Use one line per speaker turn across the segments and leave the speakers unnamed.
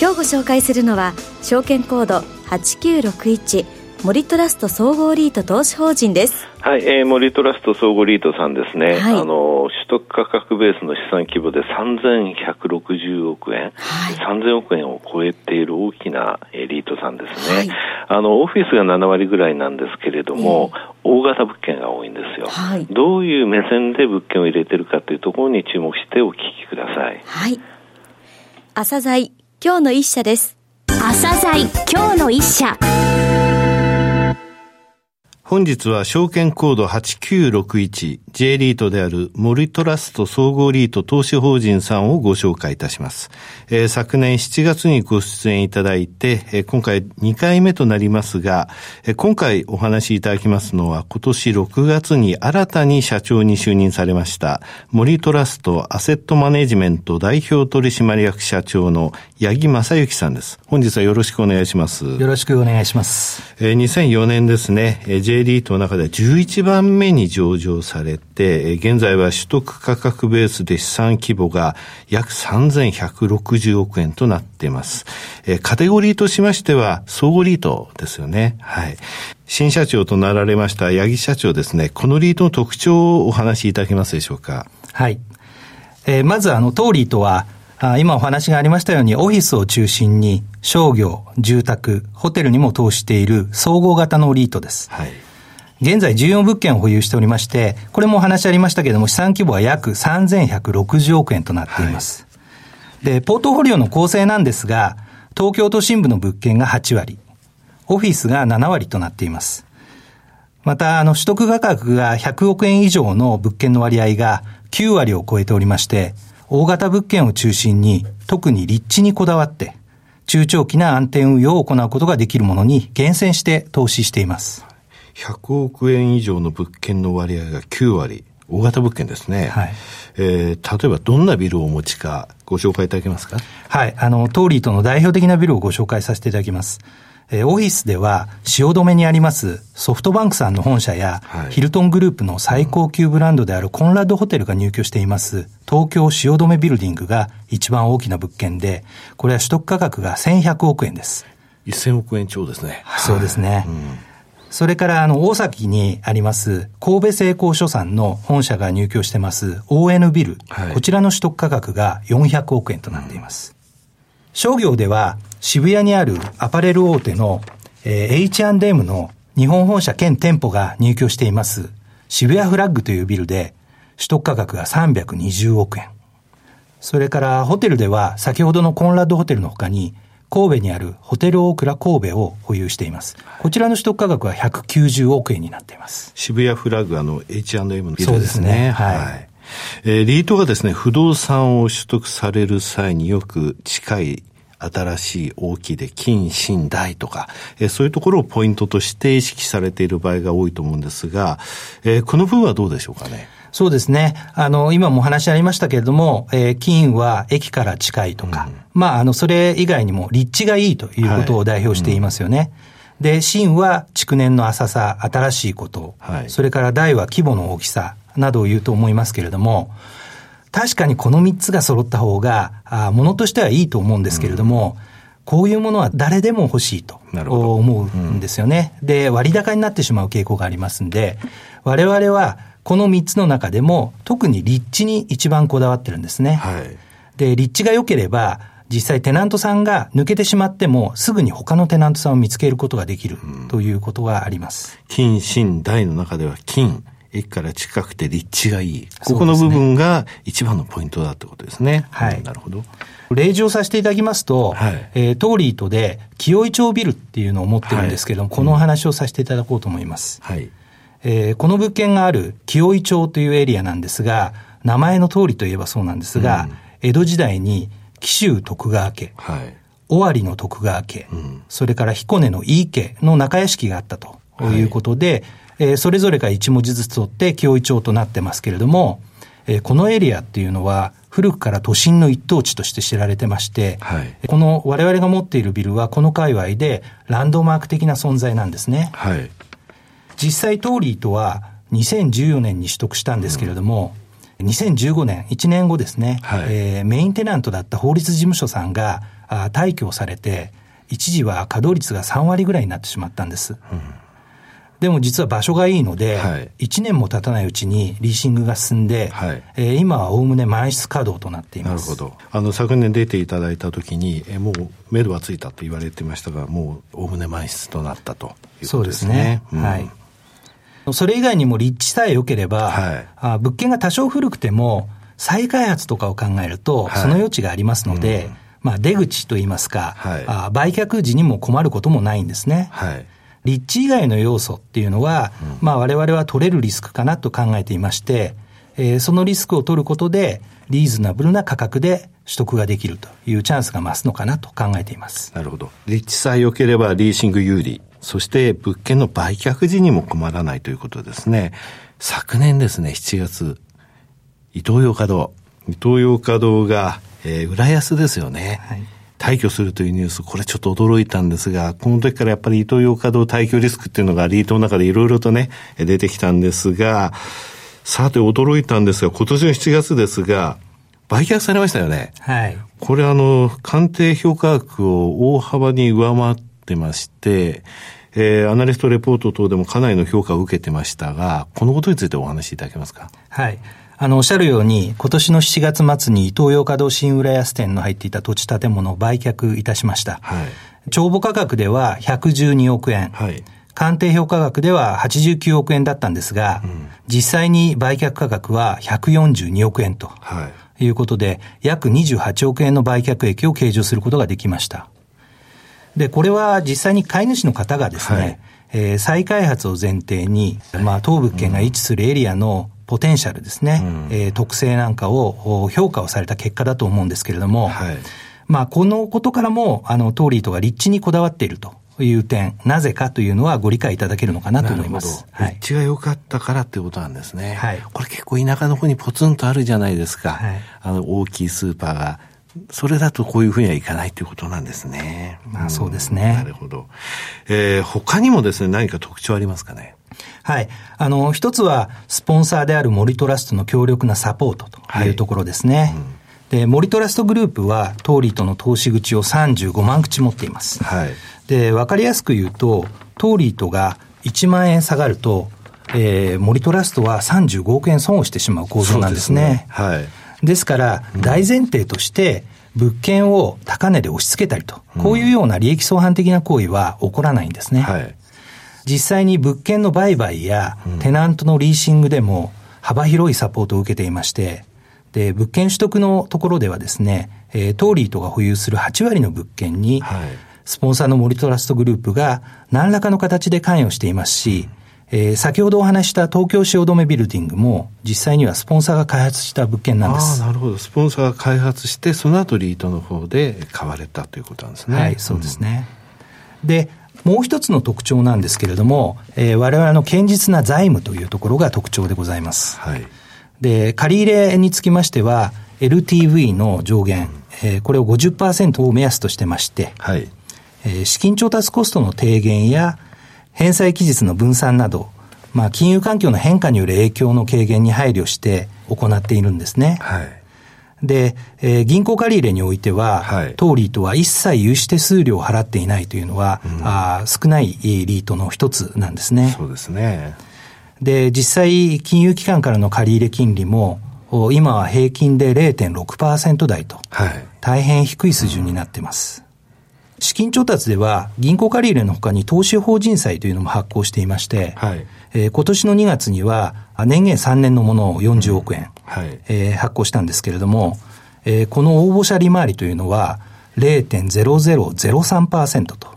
今日ご紹介するのは証券コード8961森トラスト総合リート投資法人です。
はい、えー、森トラスト総合リートさんですね。はい、あの、取得価格ベースの資産規模で3160億円、はい、3000億円を超えている大きなリートさんですね。はい、あの、オフィスが7割ぐらいなんですけれども、えー、大型物件が多いんですよ、はい。どういう目線で物件を入れてるかというところに注目してお聞きください。
はい。朝鮮今日の一社です。
朝鮮今日の一社。
本日は証券コード 8961J リートである森トラスト総合リート投資法人さんをご紹介いたします。えー、昨年7月にご出演いただいて、えー、今回2回目となりますが、えー、今回お話しいただきますのは今年6月に新たに社長に就任されました森トラストアセットマネジメント代表取締役社長の八木正幸さんです。本日はよろしくお願いします。
よろしくお願いします。
えー、2004年ですね、J リートの中で11番目に上場されて、現在は取得価格ベースで資産規模が約3160億円となっています。カテゴリーとしましては、総合リートですよね。はい。新社長となられました八木社長ですね、このリートの特徴をお話しいただけますでしょうか？
はい。えー、まずあの、当リートは、あ今お話がありましたように、オフィスを中心に商業、住宅、ホテルにも投資している総合型のリートです。はい。現在14物件を保有しておりまして、これもお話ありましたけれども、資産規模は約3160億円となっています。はい、で、ポートフォリオの構成なんですが、東京都心部の物件が8割、オフィスが7割となっています。また、あの、取得価格が100億円以上の物件の割合が9割を超えておりまして、大型物件を中心に、特に立地にこだわって、中長期な安定運用を行うことができるものに厳選して投資しています。
100億円以上の物件の割合が9割。大型物件ですね。はい。えー、例えばどんなビルをお持ちかご紹介いただけますか？
はい。あの、トーリーとの代表的なビルをご紹介させていただきます。えー、オフィスでは、汐留にありますソフトバンクさんの本社や、はい、ヒルトングループの最高級ブランドであるコンラッドホテルが入居しています、東京汐留ビルディングが一番大きな物件で、これは取得価格が1100億円です。
1000億円超ですね。
そうですね。うんそれから、あの、大崎にあります、神戸製鋼所さんの本社が入居してます ON ビル、はい、こちらの取得価格が400億円となっています。うん、商業では、渋谷にあるアパレル大手の、えー、H&M の日本本社兼店舗が入居しています、渋谷フラッグというビルで、取得価格が320億円。それからホテルでは先ほどのコンラッドホテルの他に神戸にあるホテルオークラ神戸を保有しています。こちらの取得価格は190億円になっています。
渋谷フラッグ、あの、H&M のビルですね。
そうですね。はい。はい、
えー、リートがですね、不動産を取得される際によく近い新しい大きいで金、新、大とか、えー、そういうところをポイントとして意識されている場合が多いと思うんですが、えー、この分はどうでしょうかね。
そうですね。あの、今もお話ありましたけれども、えー、金は駅から近いとか、うん、まあ、あの、それ以外にも立地がいいということを代表していますよね。はいうん、で、新は築年の浅さ、新しいこと、はい、それから大は規模の大きさなどを言うと思いますけれども、確かにこの3つが揃った方が、あものとしてはいいと思うんですけれども、うんこういうものは誰でも欲しいと思うんですよね。うん、で、割高になってしまう傾向がありますんで、我々はこの3つの中でも、特に立地に一番こだわってるんですね。はい、で、立地が良ければ、実際テナントさんが抜けてしまっても、すぐに他のテナントさんを見つけることができるということがあります。
金、新、大の中では金、駅から近くて立地がいい。ここの部分が一番のポイントだってことですね。
はい。
なるほど。
例示をさせていただきますと、はい、えー、トーリートで清井町ビルっていうのを持ってるんですけども、はい、このお話をさせていただこうと思います。はい。えー、この物件がある清井町というエリアなんですが、名前の通りといえばそうなんですが、うん、江戸時代に紀州徳川家、はい、尾張の徳川家、うん、それから彦根の井伊家の中屋敷があったとい。うことで、はい、えー、それぞれが一文字ずつ取って京井町となってますけれども、えー、このエリアっていうのは古くから都心の一等地として知られてまして、はい、この我々が持っているビルはこの界隈でランドマーク的な存在なんですね。はい、実際トーリーとは2014年に取得したんですけれども、うん、2015年、1年後ですね、はい、えー、メインテナントだった法律事務所さんがあ退去されて、一時は稼働率が3割ぐらいになってしまったんです。うんでも実は場所がいいので、はい、1年も経たないうちにリーシングが進んで、はい、えー、今はおおむね満室稼働となっていま
す。なるほど。あの、昨年出ていただいたときに、えー、もう、目処はついたと言われてましたが、もう、おおむね満室となったということですね。そうですね。
うん、はい。それ以外にも立地さえ良ければ、はい、あ物件が多少古くても、再開発とかを考えると、その余地がありますので、うん、まあ、出口といいますか、はい、あ売却時にも困ることもないんですね。はい立地以外の要素っていうのは、うん、まあ我々は取れるリスクかなと考えていまして、えー、そのリスクを取ることで、リーズナブルな価格で取得ができるというチャンスが増すのかなと考えています。
なるほど。立地さえ良ければリーシング有利。そして物件の売却時にも困らないということですね。昨年ですね、7月、伊東洋華堂。伊東洋華堂が、えー、浦安ですよね。はい退去するというニュース、これちょっと驚いたんですが、この時からやっぱりイトーヨーカドー退去リスクっていうのがリートの中でいろいろとね、出てきたんですが、さて驚いたんですが、今年の7月ですが、売却されましたよね。はい。これあの、鑑定評価額を大幅に上回ってまして、えー、アナリストレポート等でもかなりの評価を受けてましたが、このことについてお話しいただけますか？
はい。あの、おっしゃるように、今年の7月末に東洋華堂新浦安店の入っていた土地建物を売却いたしました。はい、帳簿価格では112億円。はい、鑑定評価額では89億円だったんですが、うん、実際に売却価格は142億円と。はい、いうことで、約28億円の売却益を計上することができました。で、これは実際に買い主の方がですね、はい、えー、再開発を前提に、まあ、当物件が位置するエリアのポテンシャルですね、うん、えー、特性なんかを評価をされた結果だと思うんですけれども、はい、まあ、このことからも、あの、トーリーとが立地にこだわっていると。いう点、なぜかというのはご理解いただけるのかなと思います。
はい、立地が良かったからっていうことなんですね。はい。これ結構田舎の方にポツンとあるじゃないですか。はい。あの、大きいスーパーが。それだとこういうふうにはいかないということなんですね。
まあそうですね。
なるほど。えー、他にもですね、何か特徴ありますかね？
はい。あの、一つは、スポンサーである森トラストの強力なサポートというところですね。はいうん、で、森トラストグループは、トーリーとの投資口を35万口持っています。はい。で、わかりやすく言うと、トーリーとが1万円下がると、えー、森トラストは35億円損をしてしまう構造なんですね。ですねはい。ですから、大前提として、物件を高値で押し付けたりと、こういうような利益相反的な行為は起こらないんですね。はい。実際に物件の売買やテナントのリーシングでも幅広いサポートを受けていまして、で、物件取得のところではですね、えー、トーリーとが保有する8割の物件に、はい、スポンサーの森トラストグループが何らかの形で関与していますし、えー、先ほどお話した東京汐留ビルディングも、実際にはスポンサーが開発した物件なんです。
ああ、なるほど。スポンサーが開発して、その後リートの方で買われたということなんですね。
はい、そうですね。うん、で、もう一つの特徴なんですけれども、えー、我々の堅実な財務というところが特徴でございます。はい。で、借り入れにつきましては、LTV の上限、えー、これを50%を目安としてまして、はい。えー、資金調達コストの低減や、返済期日の分散など、まあ、金融環境の変化による影響の軽減に配慮して行っているんですね。はい。で、えー、銀行借入においては、はい、当リートは一切融資手数料を払っていないというのは、うん、あ少ないリートの一つなんですね。
そうですね。
で、実際、金融機関からの借入金利も、今は平均で0.6%台と、はい、大変低い水準になっています。うん、資金調達では、銀行借入のほかに投資法人債というのも発行していまして、はい、えー、今年の2月には、年限3年のものを40億円、はい、えー、発行したんですけれども、えー、この応募者利回りというのは0.0003%と。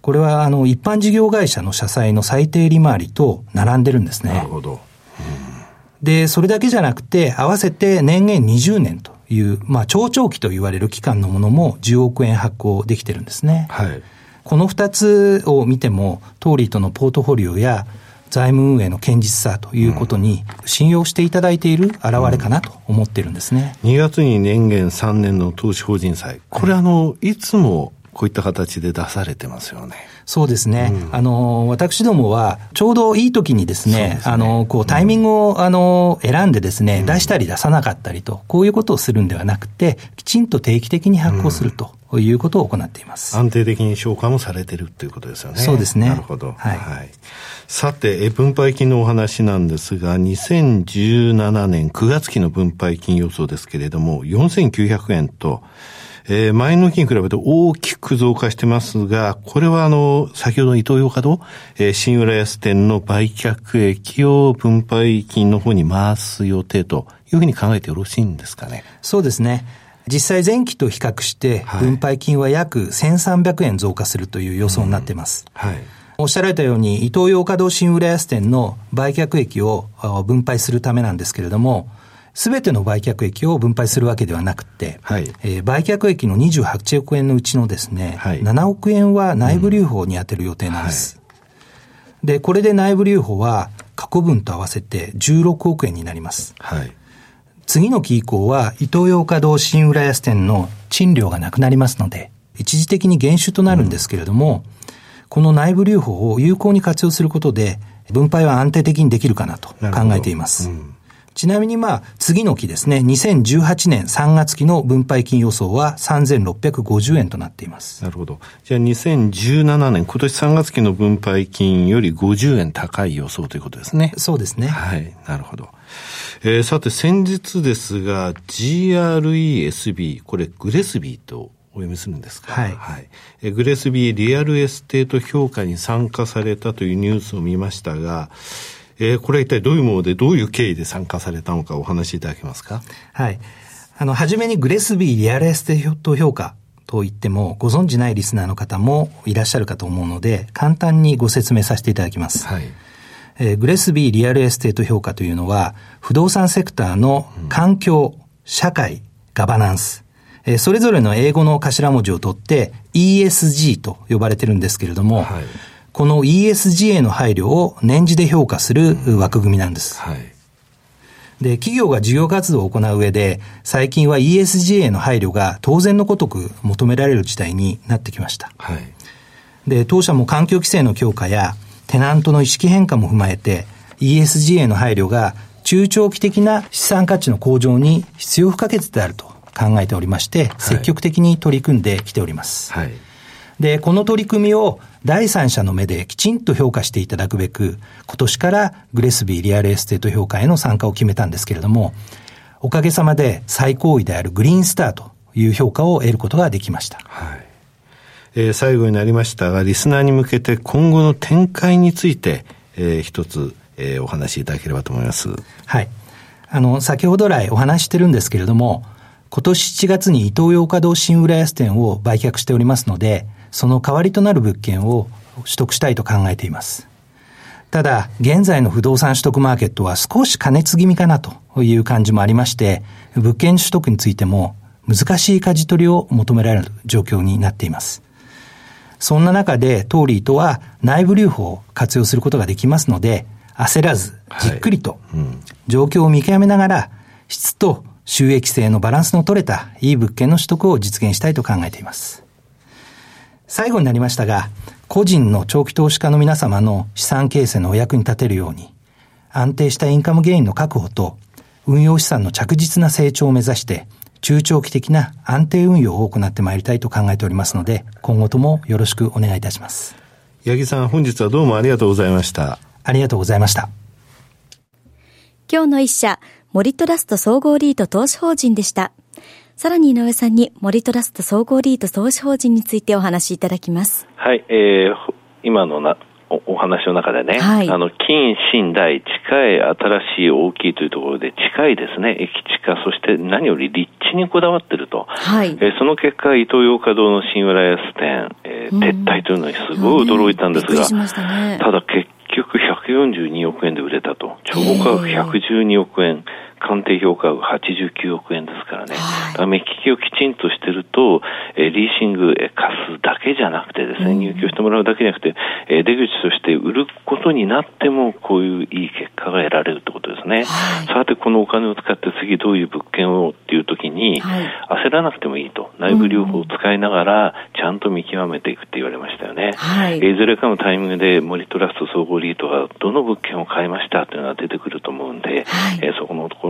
これはあの一般事業会社の社債の最低利回りと並んでるんですね。なるほど。で、それだけじゃなくて、合わせて年限20年という、まあ、超長期と言われる期間のものも10億円発行できてるんですね。はい。この2つを見ても、トーリーとのポートフォリオや財務運営の堅実さということに信用していただいている現れかなと思ってるんですね。
2月に年限3年の投資法人債。これあの、いつもこういった形で出されてますよね。
そうですね。うん、あの、私どもは、ちょうどいい時にですね、すねあの、こう、タイミングを、うん、あの、選んでですね、出したり出さなかったりと、こういうことをするんではなくて、きちんと定期的に発行すると。いうことを行っています。
安定的に消化もされてるということですよね。
そうですね。
なるほど。はい。はい、さて、分配金のお話なんですが、2017年9月期の分配金予想ですけれども、4900円と、えー、前の期に比べて大きく増加してますが、これはあの、先ほどの伊東洋華堂、えー、新浦安店の売却益を分配金の方に回す予定というふうに考えてよろしいんですかね。
そうですね。実際前期と比較して、分配金は約1300円増加するという予想になっています。はい。おっしゃられたように、伊東洋華堂新浦安店の売却益を分配するためなんですけれども、すべての売却益を分配するわけではなくて、はい、えー、売却益の28億円のうちのですね、はい、7億円は内部留保に充てる予定なんです。うんはい、で、これで内部留保は過去分と合わせて16億円になります。はい、次の期以降は、イトーヨーカ堂新浦安店の賃料がなくなりますので、一時的に減収となるんですけれども、うん、この内部留保を有効に活用することで、分配は安定的にできるかなと考えています。ちなみにまあ、次の期ですね、2018年3月期の分配金予想は3650円となっています。
なるほど。じゃあ2017年、今年3月期の分配金より50円高い予想ということですね。
そうですね。
はい。なるほど。えー、さて先日ですが、GRESB、これグレスビーとお読みするんですか？はい。はい。えグレスビーリアルエステート評価に参加されたというニュースを見ましたが、えー、これは一体どういうもので、どういう経緯で参加されたのかお話しいただけますか？
はい。あの、はじめにグレスビーリアルエステート評価と言っても、ご存知ないリスナーの方もいらっしゃるかと思うので、簡単にご説明させていただきます。はい。えー、グレスビーリアルエステート評価というのは、不動産セクターの環境、うん、社会、ガバナンス、えー、それぞれの英語の頭文字を取って ESG と呼ばれてるんですけれども、はい、この ESG への配慮を年次で評価する枠組みなんです。はい。で、企業が事業活動を行う上で、最近は ESG への配慮が当然のごとく求められる事態になってきました。はい。で、当社も環境規制の強化や、テナントの意識変化も踏まえて、ESG への配慮が中長期的な資産価値の向上に必要不可欠であると考えておりまして、積極的に取り組んできております。はい。で、この取り組みを第三者の目できちんと評価していただくべく、今年からグレスビーリアルエステート評価への参加を決めたんですけれども、おかげさまで最高位であるグリーンスターという評価を得ることができました。はい。
えー、最後になりましたが、リスナーに向けて今後の展開について、えー、一つ、えー、お話しいただければと思います。
はい。あの、先ほど来お話してるんですけれども、今年7月に伊東洋華堂新浦安店を売却しておりますので、その代わりとなる物件を取得したいと考えています。ただ、現在の不動産取得マーケットは少し過熱気味かなという感じもありまして、物件取得についても難しい舵取りを求められる状況になっています。そんな中で、トーリーとは内部留保を活用することができますので、焦らず、じっくりと、状況を見極めながら、質と収益性のバランスの取れたいい物件の取得を実現したいと考えています。最後になりましたが、個人の長期投資家の皆様の資産形成のお役に立てるように、安定したインカムゲインの確保と、運用資産の着実な成長を目指して、中長期的な安定運用を行ってまいりたいと考えておりますので、今後ともよろしくお願いいたします。
八木さん、本日はどうもありがとうございました。
ありがとうございました。
今日の一社、森トラスト総合リート投資法人でした。さらに井上さんに森トラスト総合リート投資法人についてお話しいただきます。
はい、えー、今のなおお話の中でね、はい、あの、近、近代、近い、新しい、大きいというところで、近いですね、駅地下、そして何より立地にこだわってると。はい。えー、その結果、伊東洋華堂の新浦安店、えー、撤退というのにすごい驚いたんですが、ね、ただ結局142億円で売れたと。超過額112億円。鑑定評価額89億円ですからね。はい、目利きをきちんとしてると、えー、リーシング、えー、貸すだけじゃなくてですね、入居してもらうだけじゃなくて、えー、出口として売ることになっても、こういういい結果が得られるってことですね。はい、さて、このお金を使って次どういう物件をっていう時に、はい、焦らなくてもいいと。内部療法を使いながら、ちゃんと見極めていくって言われましたよね。はい、いずれかのタイミングで森トラスト総合リートがどの物件を買いましたというのが出てくると思うんで、はい、えー、そこのところ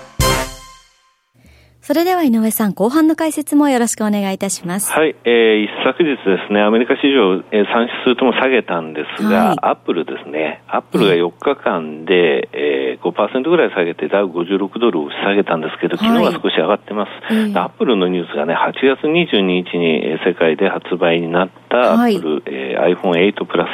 それでは井上さん、後半の解説もよろしくお願いいたします。
はい、えー、一昨日ですね、アメリカ市場、えー、3指数とも下げたんですが、はい、アップルですね、アップルが4日間で、えー、5%ぐらい下げて、ダウ56ドルを下げたんですけど、昨日は少し上がってます。はい、アップルのニュースがね、8月22日に世界で発売になったアップル、はい、えー、iPhone8 プラス、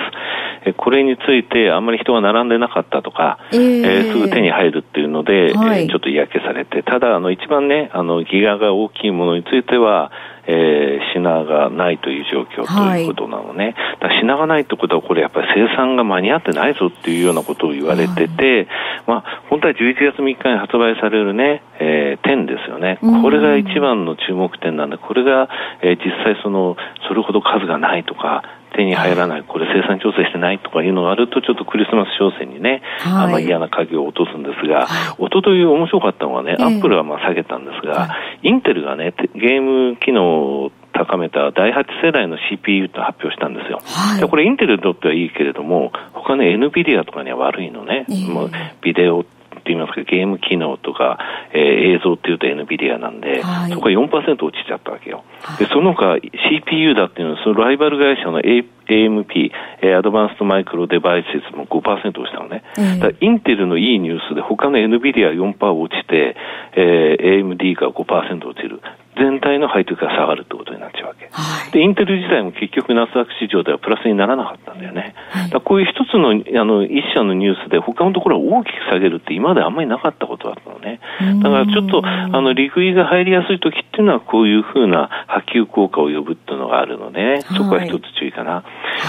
えこれについてあんまり人が並んでなかったとか、えー、えー、すぐ手に入るっていうので、はい、えー、ちょっと嫌気されて、ただ、あの、一番ね、あの、ギガが大きいものについては、えー、品がないという状況ということなのね。はい、品がないってことは、これやっぱり生産が間に合ってないぞっていうようなことを言われてて、まあ、本当は11月3日に発売されるね、えー、10ですよね。これが一番の注目点なんで、これが、えー、実際その、それほど数がないとか、手に入らない、これ生産調整してないとかいうのがあると、ちょっとクリスマス商戦にね、はい、あの嫌な鍵を落とすんですが、はい、一昨日面白かったのはね、アップルはまあ下げたんですが、インテルがね、ゲーム機能を高めた第8世代の CPU と発表したんですよ。はい、これインテルにとってはいいけれども、他の NVIDIA とかには悪いのね。えー、もうビデオって言いますか、ゲーム機能とか、えー、映像っていうと NVIDIA なんで、はい、そこが4%落ちちゃったわけよ。で、その他 CPU だっていうのは、そのライバル会社の AMP、えー、アドバンストマイクロデバイスも5%落ちたのね。えー、だインテルのいいニュースで他の NVIDIA4% 落ちて、えー、AMD が5%落ちる。全体の配当が下がるってことになっちゃうわけ。はい、で、インテル自体も結局ナスダック市場ではプラスにならなかったんだよね。はい、だこういう一つの、あの、一社のニュースで他のところを大きく下げるって今まであんまりなかったことだったのね。だからちょっと、あの、利食いが入りやすい時っていうのはこういうふうな波及効果を呼ぶっていうのがあるので、ね、そこは一つ注意かな。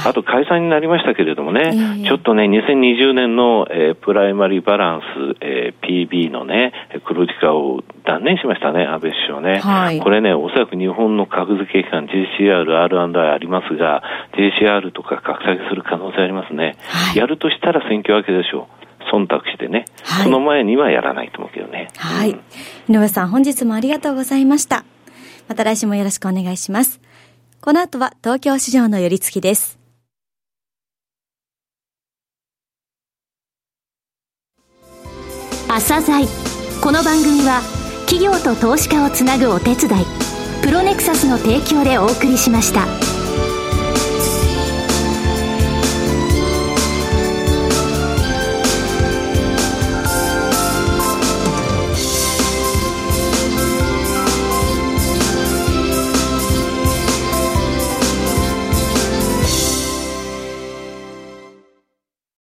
あと解散になりましたけれどもね、ちょっとね、2020年の、えー、プライマリーバランス、えー、PB のね、黒字化を断念しましたね、安倍首相ね。はい、これね、おそらく日本の格付け機関 JCR、R&I ありますが、JCR とか格下げする可能性ありますね。はい、やるとしたら選挙明けでしょう。忖度してね、はい、その前にはやらないと思うけどね。
はい。井上さん、本日もありがとうございました。また来週もよろしくお願いします。この後は東京市場の寄り付きです。
朝鮮この番組は企業と投資家をつなぐお手伝いプロネクサスの提供でお送りしました。